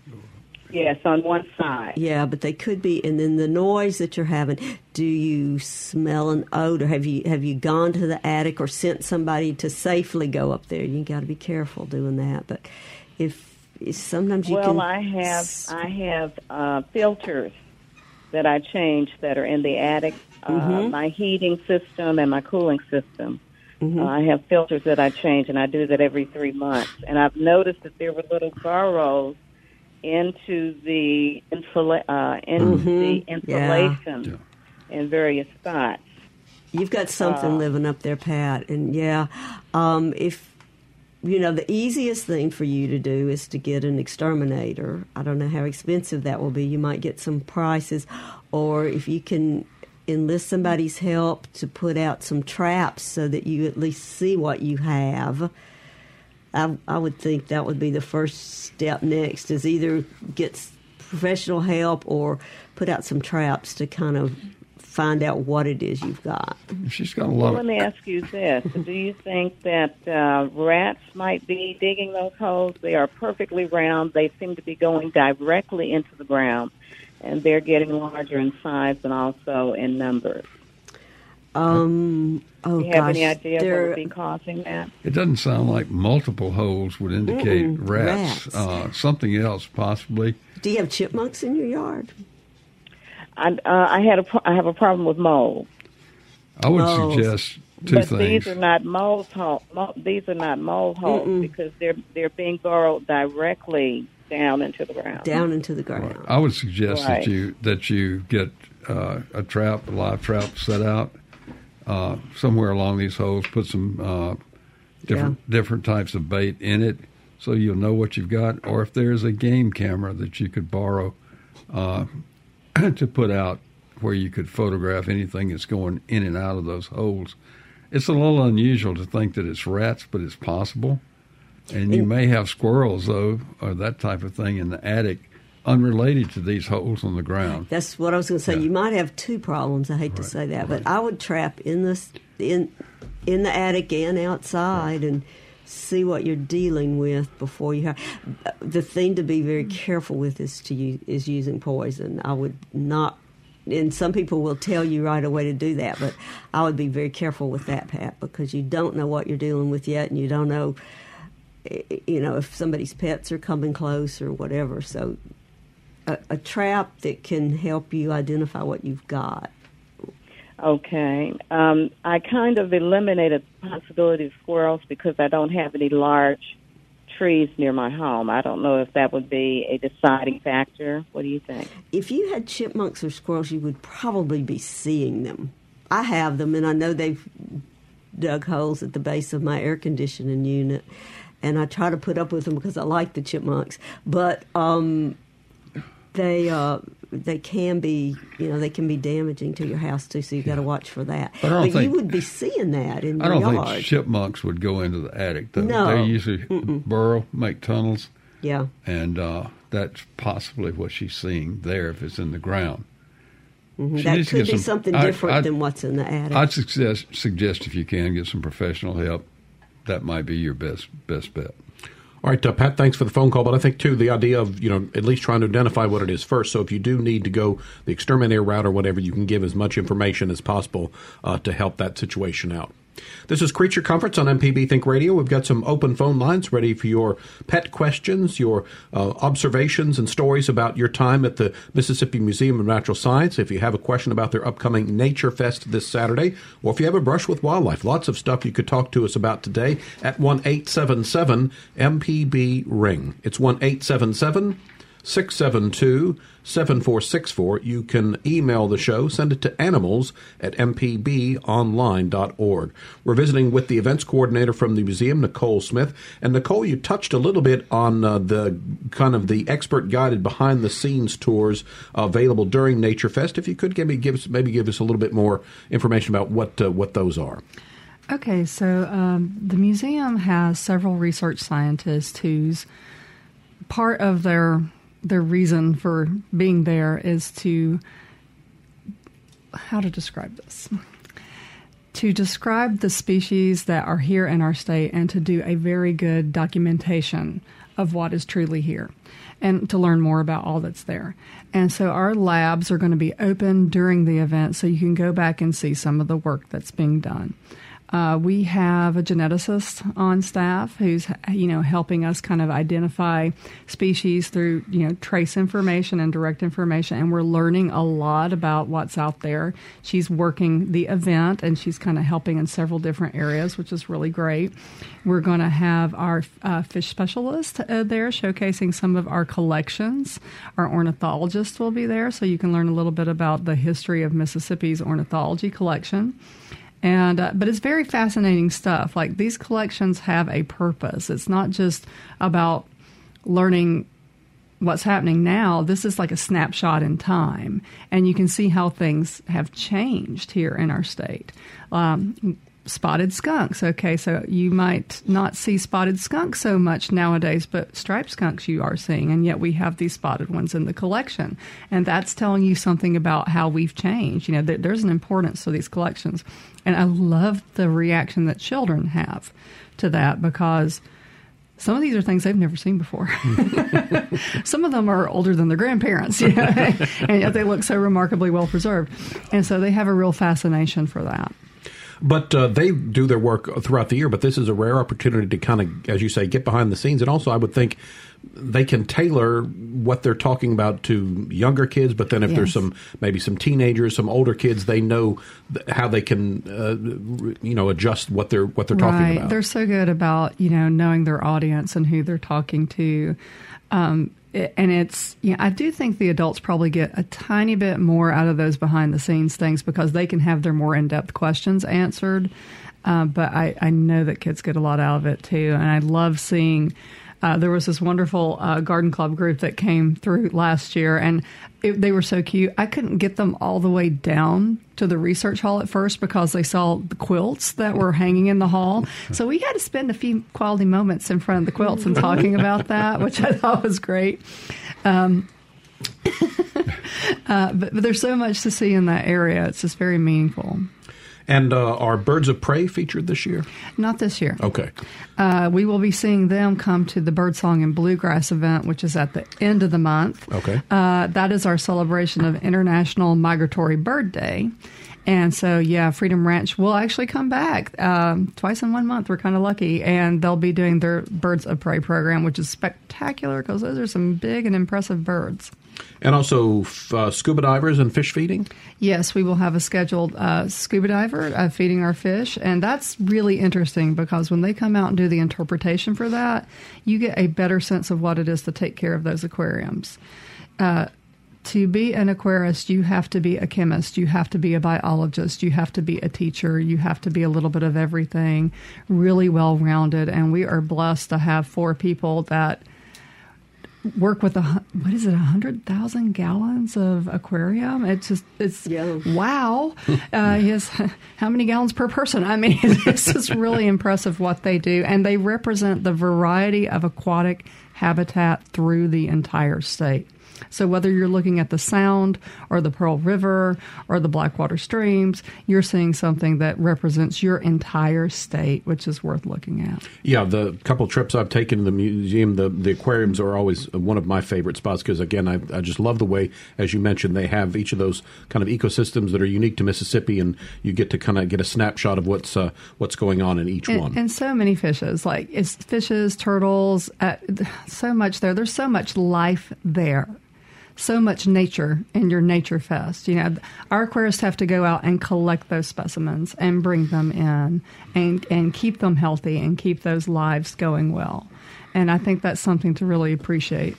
Speaker 6: Yes, on one side.
Speaker 5: Yeah, but they could be, and then the noise that you're having. Do you smell an odor? Have you have you gone to the attic or sent somebody to safely go up there? You got to be careful doing that. But if, sometimes you
Speaker 6: well,
Speaker 5: can.
Speaker 6: I have I have uh, filters that I change that are in the attic. Uh,
Speaker 5: Mhm.
Speaker 6: my heating system and my cooling system.
Speaker 5: Mhm.
Speaker 6: Uh, I have filters that I change, and I do that every three months. And I've noticed that there were little burrows into the insula- uh, into
Speaker 5: Mhm.
Speaker 6: the
Speaker 5: Yeah.
Speaker 6: insulation in various spots.
Speaker 5: You've got something
Speaker 6: Uh,
Speaker 5: living up there, Pat. And yeah, um, if you know, the easiest thing for you to do is to get an exterminator. I don't know how expensive that will be. You might get some prices, or if you can enlist somebody's help to put out some traps so that you at least see what you have. I, I would think that would be the first step next is either get professional help or put out some traps to kind of find out what it is you've got.
Speaker 4: She's got a
Speaker 6: Well,
Speaker 4: lot
Speaker 6: let me ask you this: *laughs* Do you think that uh, rats might be digging those holes? They are perfectly round. They seem to be going directly into the ground, and they're getting larger in size and also in numbers.
Speaker 5: Um, oh
Speaker 6: Do you have
Speaker 5: gosh,
Speaker 6: any idea what would be causing that?
Speaker 4: It doesn't sound like multiple holes would indicate
Speaker 5: Mm-mm,
Speaker 4: rats.
Speaker 5: rats.
Speaker 4: Uh, something else, possibly.
Speaker 5: Do you have chipmunks in your yard?
Speaker 6: I, uh, I had a pro- I have a problem with mold.
Speaker 4: I would
Speaker 5: Moles.
Speaker 4: suggest two
Speaker 6: but
Speaker 4: things.
Speaker 6: these are not mold hole. Mo- these are not mold holes
Speaker 5: Mm-mm.
Speaker 6: because they're they're being burrowed directly down into the ground.
Speaker 5: Down into the ground.
Speaker 4: I would suggest
Speaker 6: Right.
Speaker 4: that you that you get uh, a trap, a live trap set out uh, somewhere along these holes. Put some uh, different different types of bait in it, so you'll know what you've got. Or if there's a game camera that you could borrow uh, *clears throat* to put out, where you could photograph anything that's going in and out of those holes. It's a little unusual to think that it's rats, but it's possible. And you may have squirrels, though, or that type of thing in the attic, unrelated to these holes on the ground.
Speaker 5: That's what I was going to say. You might have two problems. I hate to say that, but I would trap in this in in the attic and outside and see what you're dealing with before you have. The thing to be very careful with is to use, is using poison. I would not. And some people will tell you right away to do that, but I would be very careful with that, Pat, because you don't know what you're dealing with yet, and you don't know, eh, you know, if somebody's pets are coming close or whatever. So a, a trap that can help you identify what you've got.
Speaker 6: Okay. Um, I kind of eliminated the possibility of squirrels because I don't have any large trees near my home. I don't know if that would be a deciding factor. What do you think?
Speaker 5: If you had chipmunks or squirrels, you would probably be seeing them. I have them, and I know they've dug holes at the base of my air conditioning unit, and I try to put up with them because I like the chipmunks. But um, they uh, they can be you know they can be damaging to your house too, so you've got to watch for that.
Speaker 4: But I don't
Speaker 5: you would be seeing that in
Speaker 4: I
Speaker 5: your
Speaker 4: don't
Speaker 5: yard.
Speaker 4: think chipmunks would go into the attic, though.
Speaker 5: No.
Speaker 4: They usually burrow, make tunnels,
Speaker 5: yeah.
Speaker 4: and uh, that's possibly what she's seeing there if it's in the ground.
Speaker 5: Mhm. That could be
Speaker 4: some-
Speaker 5: something
Speaker 4: I-
Speaker 5: different
Speaker 4: I-
Speaker 5: than what's in the attic.
Speaker 4: I'd suggest, suggest if you can get some professional help, that might be your best best bet.
Speaker 2: All right, uh, Pat, thanks for the phone call. But I think, too, the idea of, you know, at least trying to identify what it is first. So if you do need to go the exterminator route or whatever, you can give as much information as possible uh, to help that situation out. This is Creature Comforts on MPB Think Radio. We've got some open phone lines ready for your pet questions, your uh, observations, and stories about your time at the Mississippi Museum of Natural Science. If you have a question about their upcoming Nature Fest this Saturday, or if you have a brush with wildlife, lots of stuff you could talk to us about today at 1 877 MPB Ring. It's 1 877 672 7464. You can email the show, send it to animals at mpbonline.org. We're visiting with the events coordinator from the museum, Nicole Smith. And Nicole, you touched a little bit on uh, the kind of the expert guided behind the scenes tours available during Nature Fest. If you could give me, give us, maybe give us a little bit more information about what, uh, what those are.
Speaker 3: Okay, so um, the museum has several research scientists whose part of their their reason for being there is to how to describe this to describe the species that are here in our state and to do a very good documentation of what is truly here and to learn more about all that's there. And so our labs are going to be open during the event so you can go back and see some of the work that's being done. Uh, we have a geneticist on staff who's you know helping us kind of identify species through you know trace information and direct information, and we're learning a lot about what's out there. She's working the event and she's kind of helping in several different areas, which is really great. We're going to have our uh, fish specialist uh, there showcasing some of our collections. Our ornithologist will be there, so you can learn a little bit about the history of Mississippi's ornithology collection and uh, but it's very fascinating stuff. Like these collections have a purpose. It's not just about learning what's happening now. This is like a snapshot in time. And you can see how things have changed here in our state. Um, spotted skunks. Okay, so you might not see spotted skunks so much nowadays, but striped skunks you are seeing, and yet we have these spotted ones in the collection, and that's telling you something about how we've changed. You know, there, there's an importance to these collections, and I love the reaction that children have to that because. Some of these are things they've never seen before. *laughs* Some of them are older than their grandparents, *laughs* you know, *laughs* and yet they look so remarkably well preserved. And so they have a real fascination for that.
Speaker 2: But uh, they do their work throughout the year. But this is a rare opportunity to kind of, as you say, get behind the scenes. And also, I would think they can tailor what they're talking about to younger kids. But then, if yes. there's some maybe some teenagers, some older kids, they know how they can, uh, you know, adjust what they're what they're
Speaker 3: right.
Speaker 2: talking about.
Speaker 3: They're so good about you know knowing their audience and who they're talking to. Um, and it's yeah, I do think the adults probably get a tiny bit more out of those behind the scenes things because they can have their more in depth questions answered. Uh, but I, I know that kids get a lot out of it too, and I love seeing uh, there was this wonderful uh, garden club group that came through last year, and it, they were so cute. I couldn't get them all the way down to the research hall at first because they saw the quilts that were hanging in the hall. So we had to spend a few quality moments in front of the quilts and talking about that, which I thought was great. Um, *laughs* uh, but, but there's so much to see in that area. It's just very meaningful.
Speaker 2: And uh, are Birds of Prey featured this year?
Speaker 3: Not this year.
Speaker 2: Okay.
Speaker 3: Uh, we will be seeing them come to the Birdsong and Bluegrass event, which is at the end of the month.
Speaker 2: Okay.
Speaker 3: Uh, that is our celebration of International Migratory Bird Day. And so, yeah, Freedom Ranch will actually come back um, twice in one month. We're kind of lucky. And they'll be doing their Birds of Prey program, which is spectacular because those are some big and impressive birds.
Speaker 2: And also uh, scuba divers and fish feeding?
Speaker 3: Yes, we will have a scheduled uh, scuba diver uh, feeding our fish. And that's really interesting because when they come out and do the interpretation for that, you get a better sense of what it is to take care of those aquariums. Uh, to be an aquarist, you have to be a chemist, you have to be a biologist, you have to be a teacher, you have to be a little bit of everything, really well rounded. And we are blessed to have four people that work with a what is it a hundred thousand gallons of aquarium? It's just it's wow. Uh, yes *laughs* how many gallons per person? I mean *laughs* this is really impressive what they do. And they represent the variety of aquatic habitat through the entire state so whether you're looking at the Sound or the Pearl River or the Blackwater streams, you're seeing something that represents your entire state, which is worth looking at.
Speaker 2: Yeah, the couple trips I've taken to the museum, the, the aquariums are always one of my favorite spots because, again, I, I just love the way, as you mentioned, they have each of those kind of ecosystems that are unique to Mississippi, and you get to kind of get a snapshot of what's uh, what's going on in each
Speaker 3: and,
Speaker 2: one.
Speaker 3: And so many fishes, like it's fishes, turtles, uh, so much there. There's so much life there so much nature in your nature fest. You know, our aquarists have to go out and collect those specimens and bring them in and and keep them healthy and keep those lives going well. And I think that's something to really appreciate.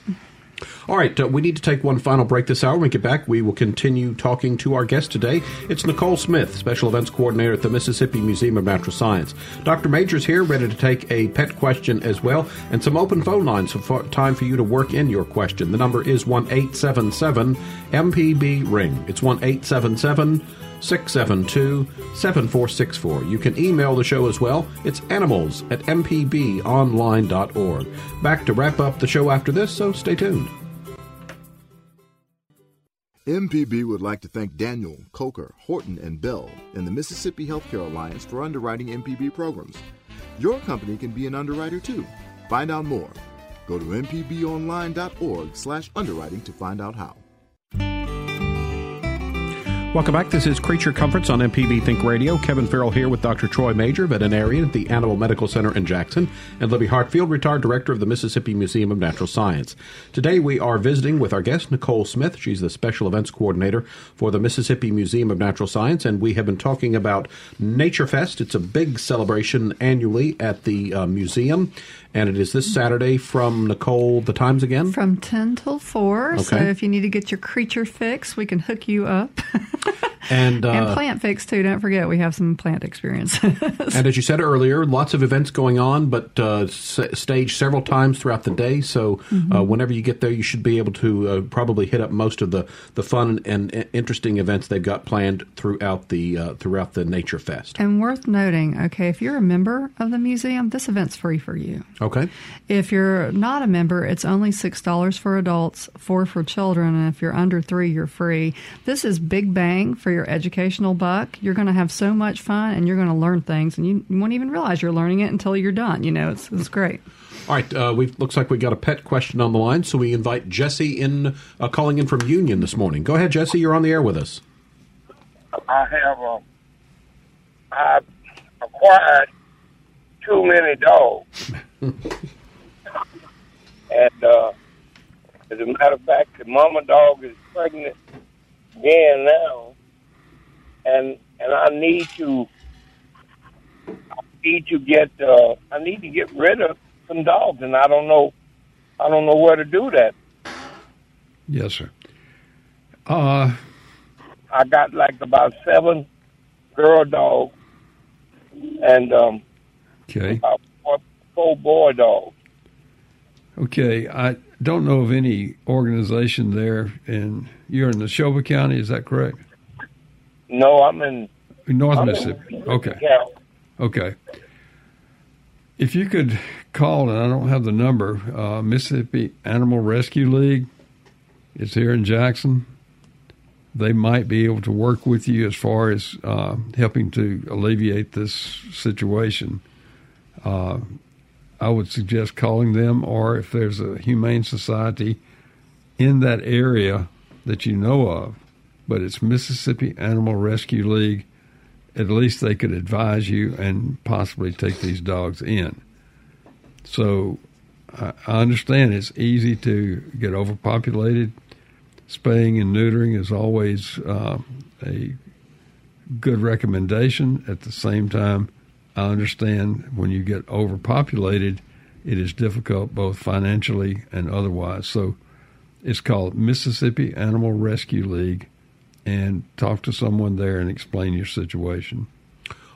Speaker 2: All right, uh, we need to take one final break this hour. When we get back, we will continue talking to our guest today. It's Nicole Smith, Special Events Coordinator at the Mississippi Museum of Natural Science. Dr. Major's here, ready to take a pet question as well, and some open phone lines, so for, time for you to work in your question. The number is 1 877 MPB Ring. It's 1 877 672 7464. You can email the show as well. It's animals at mpbonline.org. Back to wrap up the show after this, so stay tuned.
Speaker 1: MPB would like to thank Daniel, Coker, Horton, and Bell and the Mississippi Healthcare Alliance for underwriting MPB programs. Your company can be an underwriter too. Find out more. Go to mpbonline.org slash underwriting to find out how.
Speaker 2: Welcome back. This is Creature Comforts on MPB Think Radio. Kevin Farrell here with Dr. Troy Major, veterinarian at the Animal Medical Center in Jackson, and Libby Hartfield, retired director of the Mississippi Museum of Natural Science. Today we are visiting with our guest, Nicole Smith. She's the special events coordinator for the Mississippi Museum of Natural Science, and we have been talking about Nature Fest. It's a big celebration annually at the uh, museum and it is this Saturday from Nicole. The times again
Speaker 3: from ten till four.
Speaker 2: Okay.
Speaker 3: So if you need to get your creature fix, we can hook you up. *laughs*
Speaker 2: and uh,
Speaker 3: and plant fix too. Don't forget we have some plant experience. *laughs*
Speaker 2: and as you said earlier, lots of events going on, but uh, s- staged several times throughout the day. So
Speaker 3: Mm-hmm.
Speaker 2: uh, whenever you get there, you should be able to uh, probably hit up most of the, the fun and, and interesting events they've got planned throughout the uh, throughout the Nature Fest.
Speaker 3: and worth noting, okay, if you're a member of the museum, this event's free for you.
Speaker 2: Okay.
Speaker 3: If you're not a member, it's only $6 for adults, 4 for children, and if you're under 3, you're free. This is big bang for your educational buck. You're going to have so much fun and you're going to learn things and you, you won't even realize you're learning it until you're done. You know, it's, it's great.
Speaker 2: All right. Uh, we looks like we got a pet question on the line, so we invite Jesse in, uh, calling in from Union this morning. Go ahead, Jesse. You're on the air with us.
Speaker 11: I have um, I acquired too many dogs, *laughs* and uh, as a matter of fact, the mama dog is pregnant again now, and and I need to I need to get uh, I need to get rid of some dogs, and I don't know I don't know where to do that.
Speaker 4: Yes, sir. Uh,
Speaker 11: I got like about seven girl dogs and um,
Speaker 4: okay.
Speaker 11: about four, four boy dogs.
Speaker 4: Okay. I don't know of any organization there, and you're in Neshoba County, is that correct?
Speaker 11: No, I'm in
Speaker 4: North
Speaker 11: I'm in
Speaker 4: Mississippi. Okay.
Speaker 11: Yeah.
Speaker 4: Okay. If you could call, and I don't have the number, uh, Mississippi Animal Rescue League, it's here in Jackson. They might be able to work with you as far as uh, helping to alleviate this situation. Uh, I would suggest calling them, or if there's a humane society in that area that you know of, but it's Mississippi Animal Rescue League at least they could advise you and possibly take these dogs in. So I understand it's easy to get overpopulated. Spaying and neutering is always uh, a good recommendation. At the same time, I understand when you get overpopulated, it is difficult both financially and otherwise. So it's called Mississippi Animal Rescue League and talk to someone there and explain your situation.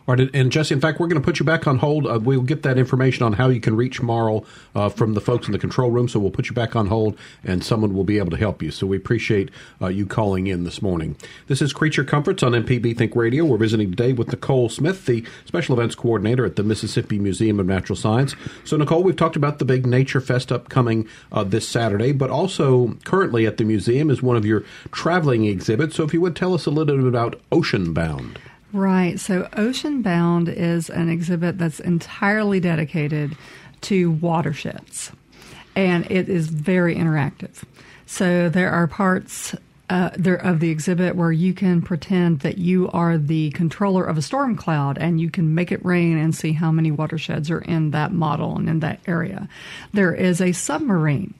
Speaker 2: All right, and Jesse, in fact, we're going to put you back on hold. Uh, we'll get that information on how you can reach Marl uh, from the folks in the control room. So we'll put you back on hold, and someone will be able to help you. So we appreciate uh, you calling in this morning. This is Creature Comforts on MPB Think Radio. We're visiting today with Nicole Smith, the special events coordinator at the Mississippi Museum of Natural Science. So, Nicole, we've talked about the big Nature Fest upcoming uh, this Saturday, but also currently at the museum is one of your traveling exhibits. So, if you would tell us a little bit about Ocean Bound.
Speaker 3: Right. So Ocean Bound is an exhibit that's entirely dedicated to watersheds, and it is very interactive. So there are parts uh, there of the exhibit where you can pretend that you are the controller of a storm cloud and you can make it rain and see how many watersheds are in that model and in that area. There is a submarine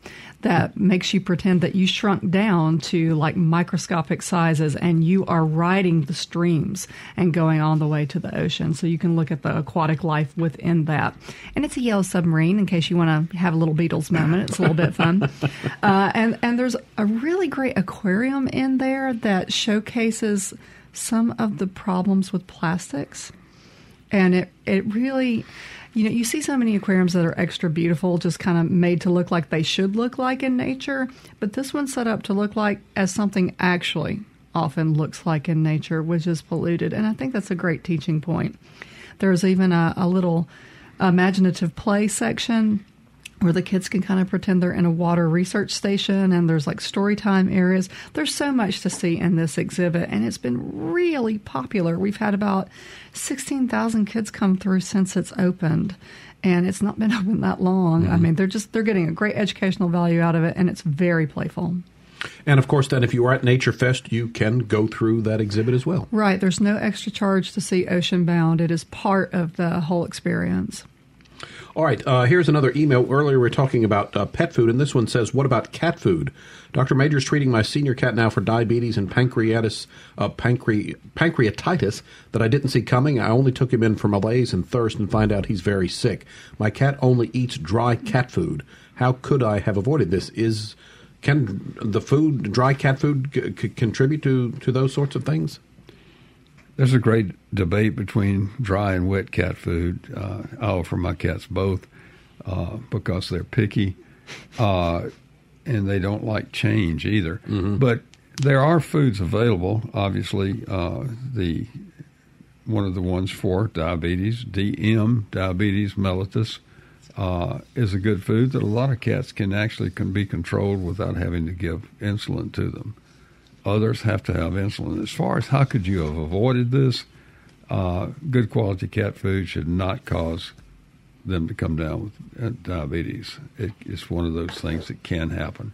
Speaker 3: that makes you pretend that you shrunk down to like microscopic sizes and you are riding the streams and going all the way to the ocean. So you can look at the aquatic life within that. And it's a yellow submarine in case you want to have a little Beatles moment. It's a little bit fun. *laughs* Uh, and, and there's a really great aquarium in there that showcases some of the problems with plastics. And it, it really you know, you see so many aquariums that are extra beautiful, just kind of made to look like they should look like in nature. But this one's set up to look like as something actually often looks like in nature, which is polluted. And I think that's a great teaching point. There's even a, a little imaginative play section where the kids can kind of pretend they're in a water research station and there's like story time areas. There's so much to see in this exhibit and it's been really popular. We've had about 16,000 kids come through since it's opened and it's not been *laughs* open that long. Mm-hmm. I mean, they're just they're getting a great educational value out of it and it's very playful.
Speaker 2: And of course, then if you are at Nature Fest, you can go through that exhibit as well.
Speaker 3: Right. There's no extra charge to see Ocean Bound. It is part of the whole experience.
Speaker 2: All right, uh, here's another email. Earlier we were talking about uh, pet food, and this one says, "What about cat food?" Dr. Major's treating my senior cat now for diabetes and pancreatitis, uh, pancre- pancreatitis that I didn't see coming. I only took him in for malaise and thirst, and find out he's very sick. My cat only eats dry cat food. How could I have avoided this? Is can the food, dry cat food, c- c- contribute to to those sorts of things?
Speaker 4: There's a great debate between dry and wet cat food. Uh, I offer my cats both uh, because they're picky uh, and they don't like change either. Mm-hmm. But there are foods available. Obviously, uh, the one of the ones for diabetes, DM, diabetes mellitus, uh, is a good food that a lot of cats can actually can be controlled without having to give insulin to them. Others have to have insulin. As far as how could you have avoided this, uh, good quality cat food should not cause them to come down with uh, diabetes. It, it's one of those things that can happen,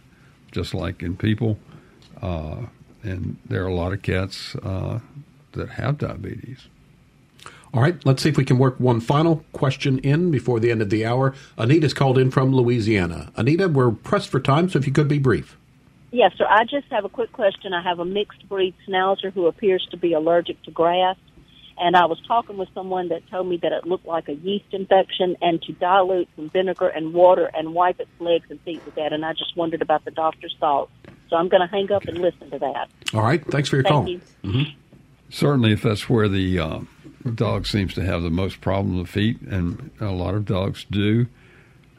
Speaker 4: just like in people. Uh, and there are a lot of cats uh, that have diabetes.
Speaker 2: All right, let's see if we can work one final question in before the end of the hour. Anita's called in from Louisiana. Anita, we're pressed for time, so if you could be brief.
Speaker 12: Yes, sir. I just have a quick question. I have a mixed breed schnauzer who appears to be allergic to grass. And I was talking with someone that told me that it looked like a yeast infection and to dilute some vinegar and water and wipe its legs and feet with that. And I just wondered about the doctor's thoughts. So I'm going to hang up and listen to that.
Speaker 2: All right. Thanks for your
Speaker 12: Thank
Speaker 2: call.
Speaker 12: You.
Speaker 2: Mm-hmm.
Speaker 4: Certainly, if that's where the uh, dog seems to have the most problem with feet, and a lot of dogs do,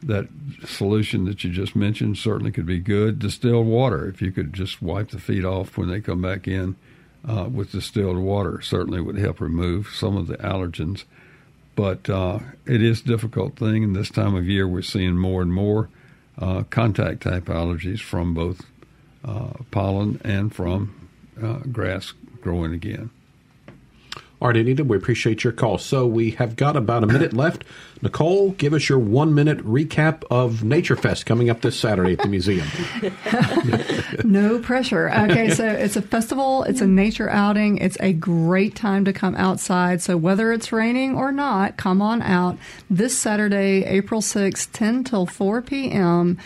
Speaker 4: that solution that you just mentioned certainly could be good. Distilled water, if you could just wipe the feet off when they come back in uh, with distilled water, certainly would help remove some of the allergens. But uh, it is a difficult thing, and this time of year we're seeing more and more uh, contact type allergies from both uh, pollen and from uh, grass growing again.
Speaker 2: All right, Anita, we appreciate your call. So we have got about a minute left. Nicole, give us your one minute recap of Nature Fest coming up this Saturday at the museum. *laughs*
Speaker 3: no pressure. Okay, so it's a festival, it's a nature outing, it's a great time to come outside. So whether it's raining or not, come on out this Saturday, April 6th, 10 till 4 p.m.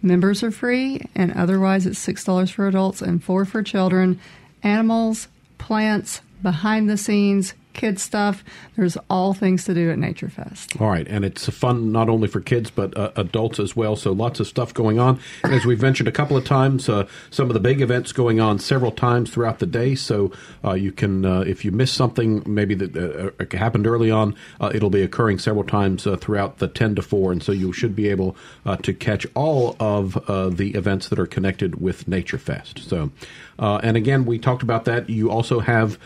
Speaker 3: Members are free, and otherwise it's $6 for adults and 4 for children. Animals, plants, behind the scenes, kid stuff. There's all things to do at Nature Fest.
Speaker 2: All right, and it's fun not only for kids but uh, adults as well. So lots of stuff going on. As we've mentioned a couple of times, uh, some of the big events going on several times throughout the day. So uh, you can, uh, if you miss something, maybe that uh, happened early on, uh, it'll be occurring several times throughout the ten to four, and so you should be able to catch all of the events that are connected with Nature Fest. So, and again, we talked about that. You also have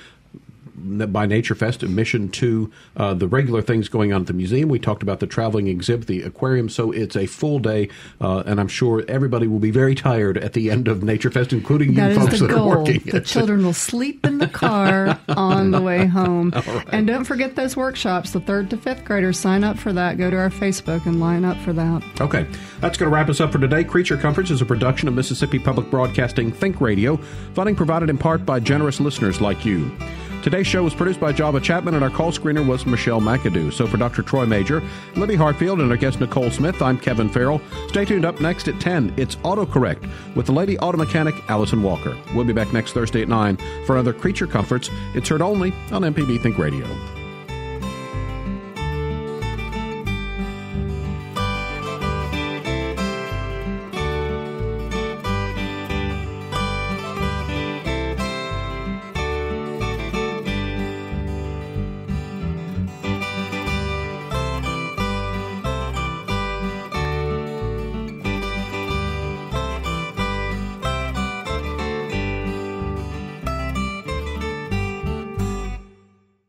Speaker 2: by Nature Fest, admission to uh, the regular things going on at the museum. We talked about the traveling exhibit, the aquarium. So it's a full day, uh, and I'm sure everybody will be very tired at the end of Nature Fest, including you
Speaker 3: That is
Speaker 2: folks
Speaker 3: the
Speaker 2: that
Speaker 3: goal.
Speaker 2: are working.
Speaker 3: The children will sleep in the car *laughs* on the way home.
Speaker 2: right.
Speaker 3: And don't forget those workshops. The third to fifth graders sign up for that. Go to our Facebook and line up for that.
Speaker 2: Okay, that's going to wrap us up for today. Creature Comforts is a production of Mississippi Public Broadcasting Think Radio, funding provided in part by generous listeners like you. Today's show was produced by Java Chapman, and our call screener was Michelle McAdoo. So for Dr. Troy Major, Libby Hartfield, and our guest Nicole Smith, I'm Kevin Farrell. Stay tuned up next at 10. It's AutoCorrect with the lady auto mechanic Allison Walker. We'll be back next Thursday at 9 for another Creature Comforts. It's heard only on MPB Think Radio.